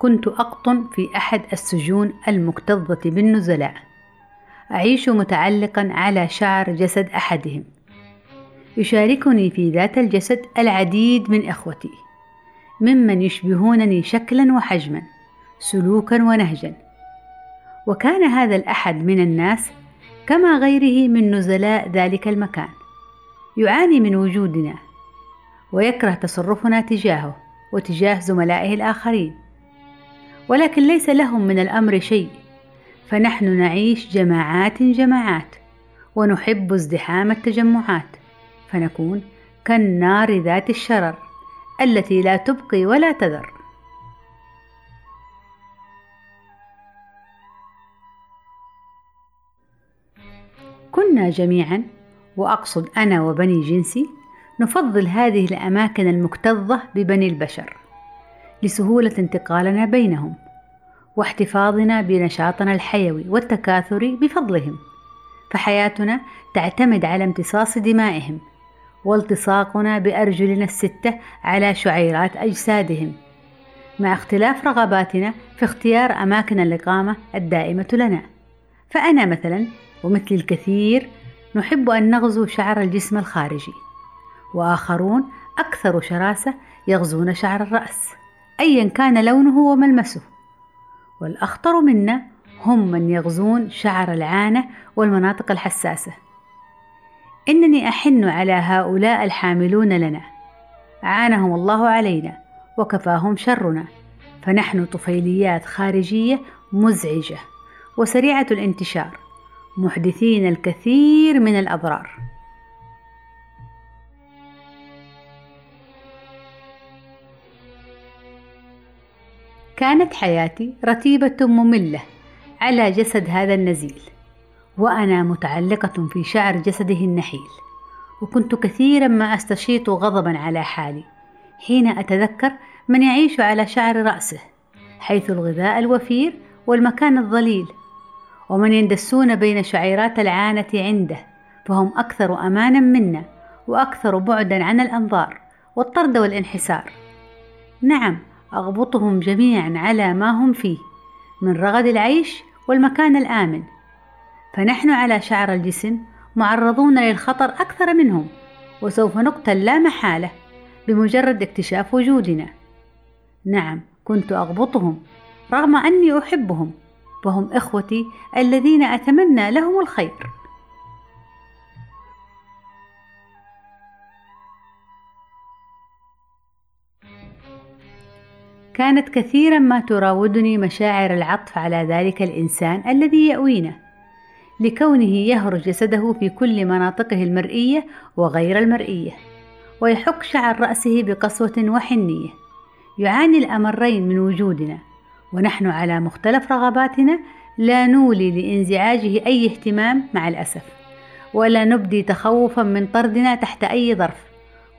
كنت أقطن في أحد السجون المكتظة بالنزلاء. أعيش متعلقا على شعر جسد أحدهم. يشاركني في ذات الجسد العديد من إخوتي. ممن يشبهونني شكلا وحجما سلوكا ونهجا. وكان هذا الأحد من الناس كما غيره من نزلاء ذلك المكان. يعاني من وجودنا ويكره تصرفنا تجاهه وتجاه زملائه الآخرين. ولكن ليس لهم من الأمر شيء. فنحن نعيش جماعات جماعات ونحب ازدحام التجمعات. فنكون كالنار ذات الشرر التي لا تبقي ولا تذر. كنا جميعا وأقصد أنا وبني جنسي نفضل هذه الأماكن المكتظة ببني البشر. لسهولة انتقالنا بينهم واحتفاظنا بنشاطنا الحيوي والتكاثري بفضلهم. فحياتنا تعتمد على امتصاص دمائهم والتصاقنا بأرجلنا الستة على شعيرات أجسادهم. مع اختلاف رغباتنا في اختيار أماكن الإقامة الدائمة لنا. فأنا مثلا ومثل الكثير نحب أن نغزو شعر الجسم الخارجي وآخرون أكثر شراسة يغزون شعر الرأس. أيا كان لونه وملمسه. والأخطر منا هم من يغزون شعر العانة والمناطق الحساسة. إنني أحن على هؤلاء الحاملون لنا. عانهم الله علينا وكفاهم شرنا. فنحن طفيليات خارجية مزعجة وسريعة الانتشار محدثين الكثير من الأضرار. كانت حياتي رتيبة مملة على جسد هذا النزيل وأنا متعلقة في شعر جسده النحيل وكنت كثيرا ما أستشيط غضبا على حالي حين أتذكر من يعيش على شعر رأسه حيث الغذاء الوفير والمكان الظليل ومن يندسون بين شعيرات العانة عنده فهم أكثر أمانا منا وأكثر بعدا عن الأنظار والطرد والانحسار. نعم أغبطهم جميعا على ما هم فيه من رغد العيش والمكان الآمن. فنحن على شعر الجسم معرضون للخطر أكثر منهم وسوف نقتل لا محالة بمجرد اكتشاف وجودنا. نعم كنت أغبطهم رغم أني أحبهم فهم إخوتي الذين أتمنى لهم الخير. كانت كثيرا ما تراودني مشاعر العطف على ذلك الإنسان الذي يأوينا لكونه يهرج جسده في كل مناطقه المرئية وغير المرئية ويحك شعر رأسه بقسوة وحنية يعاني الأمرين من وجودنا ونحن على مختلف رغباتنا لا نولي لانزعاجه أي اهتمام مع الأسف ولا نبدي تخوفا من طردنا تحت أي ظرف.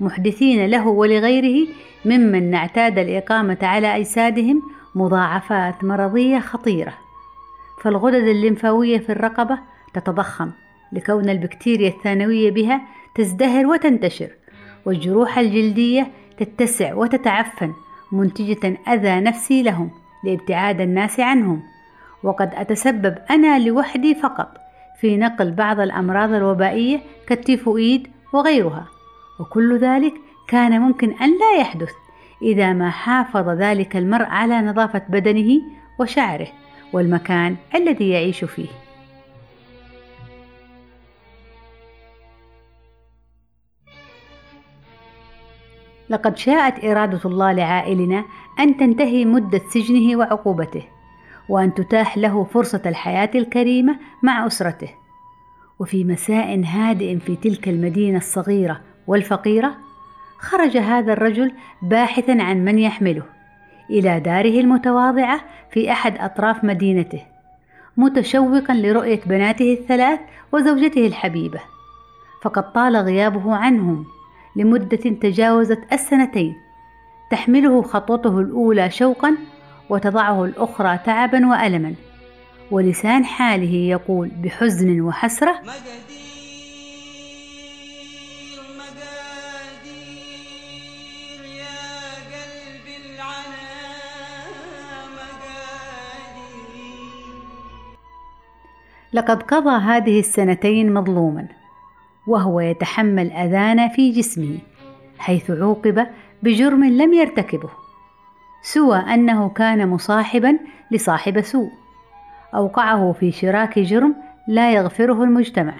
محدثين له ولغيره ممن نعتاد الإقامة على أجسادهم مضاعفات مرضية خطيرة. فالغدد الليمفاوية في الرقبة تتضخم لكون البكتيريا الثانوية بها تزدهر وتنتشر والجروح الجلدية تتسع وتتعفن منتجة أذى نفسي لهم لابتعاد الناس عنهم. وقد أتسبب أنا لوحدي فقط في نقل بعض الأمراض الوبائية كالتيفوئيد وغيرها. وكل ذلك كان ممكن أن لا يحدث إذا ما حافظ ذلك المرء على نظافة بدنه وشعره والمكان الذي يعيش فيه. لقد شاءت إرادة الله لعائلنا أن تنتهي مدة سجنه وعقوبته وأن تتاح له فرصة الحياة الكريمة مع أسرته. وفي مساء هادئ في تلك المدينة الصغيرة والفقيرة خرج هذا الرجل باحثا عن من يحمله إلى داره المتواضعة في أحد أطراف مدينته متشوقا لرؤية بناته الثلاث وزوجته الحبيبة. فقد طال غيابه عنهم لمدة تجاوزت السنتين تحمله خطوته الأولى شوقا وتضعه الأخرى تعبا وألما. ولسان حاله يقول بحزن وحسرة لقد قضى هذه السنتين مظلوما وهو يتحمل أذانا في جسمه حيث عوقب بجرم لم يرتكبه سوى أنه كان مصاحبا لصاحب سوء أوقعه في شراك جرم لا يغفره المجتمع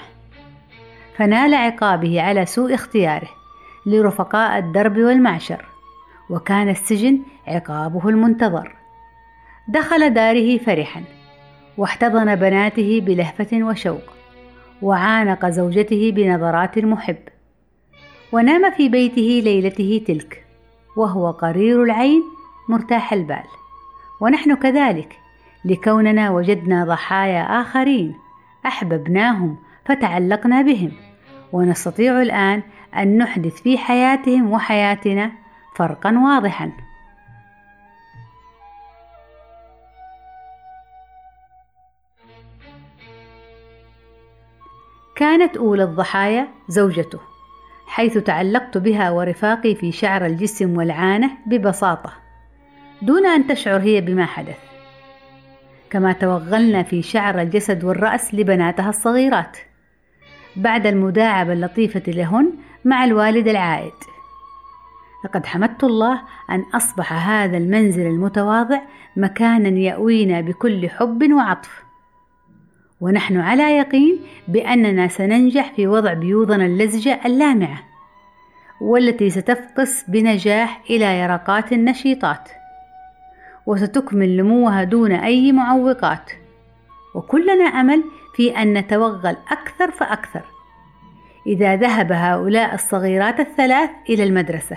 فنال عقابه على سوء اختياره لرفقاء الدرب والمعشر وكان السجن عقابه المنتظر دخل داره فرحا. واحتضن بناته بلهفة وشوق وعانق زوجته بنظرات المحب. ونام في بيته ليلته تلك وهو قرير العين مرتاح البال. ونحن كذلك لكوننا وجدنا ضحايا آخرين أحببناهم فتعلقنا بهم. ونستطيع الآن أن نحدث في حياتهم وحياتنا فرقا واضحا. كانت أولى الضحايا زوجته حيث تعلقت بها ورفاقي في شعر الجسم والعانة ببساطة دون أن تشعر هي بما حدث. كما توغلنا في شعر الجسد والرأس لبناتها الصغيرات بعد المداعبة اللطيفة لهن مع الوالد العائد. لقد حمدت الله أن أصبح هذا المنزل المتواضع مكانا يأوينا بكل حب وعطف. ونحن على يقين بأننا سننجح في وضع بيوضنا اللزجة اللامعة والتي ستفقس بنجاح إلى يرقات النشيطات وستكمل نموها دون أي معوقات. وكلنا أمل في أن نتوغل أكثر فأكثر إذا ذهب هؤلاء الصغيرات الثلاث إلى المدرسة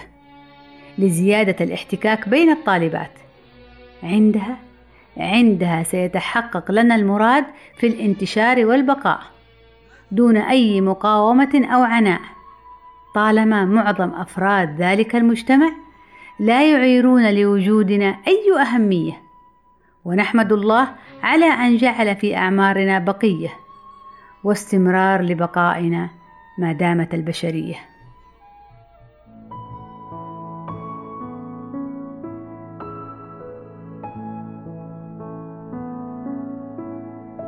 لزيادة الاحتكاك بين الطالبات. عندها عندها سيتحقق لنا المراد في الانتشار والبقاء دون أي مقاومة أو عناء. طالما معظم أفراد ذلك المجتمع لا يعيرون لوجودنا أي أهمية ونحمد الله على أن جعل في أعمارنا بقية واستمرار لبقائنا ما دامت البشرية.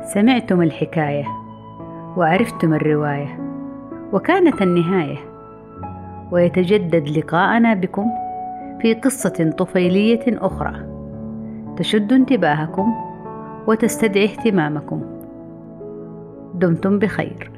سمعتم الحكاية وعرفتم الرواية وكانت النهاية. ويتجدد لقاءنا بكم في قصة طفيلية أخرى تشد انتباهكم وتستدعي اهتمامكم. دمتم بخير.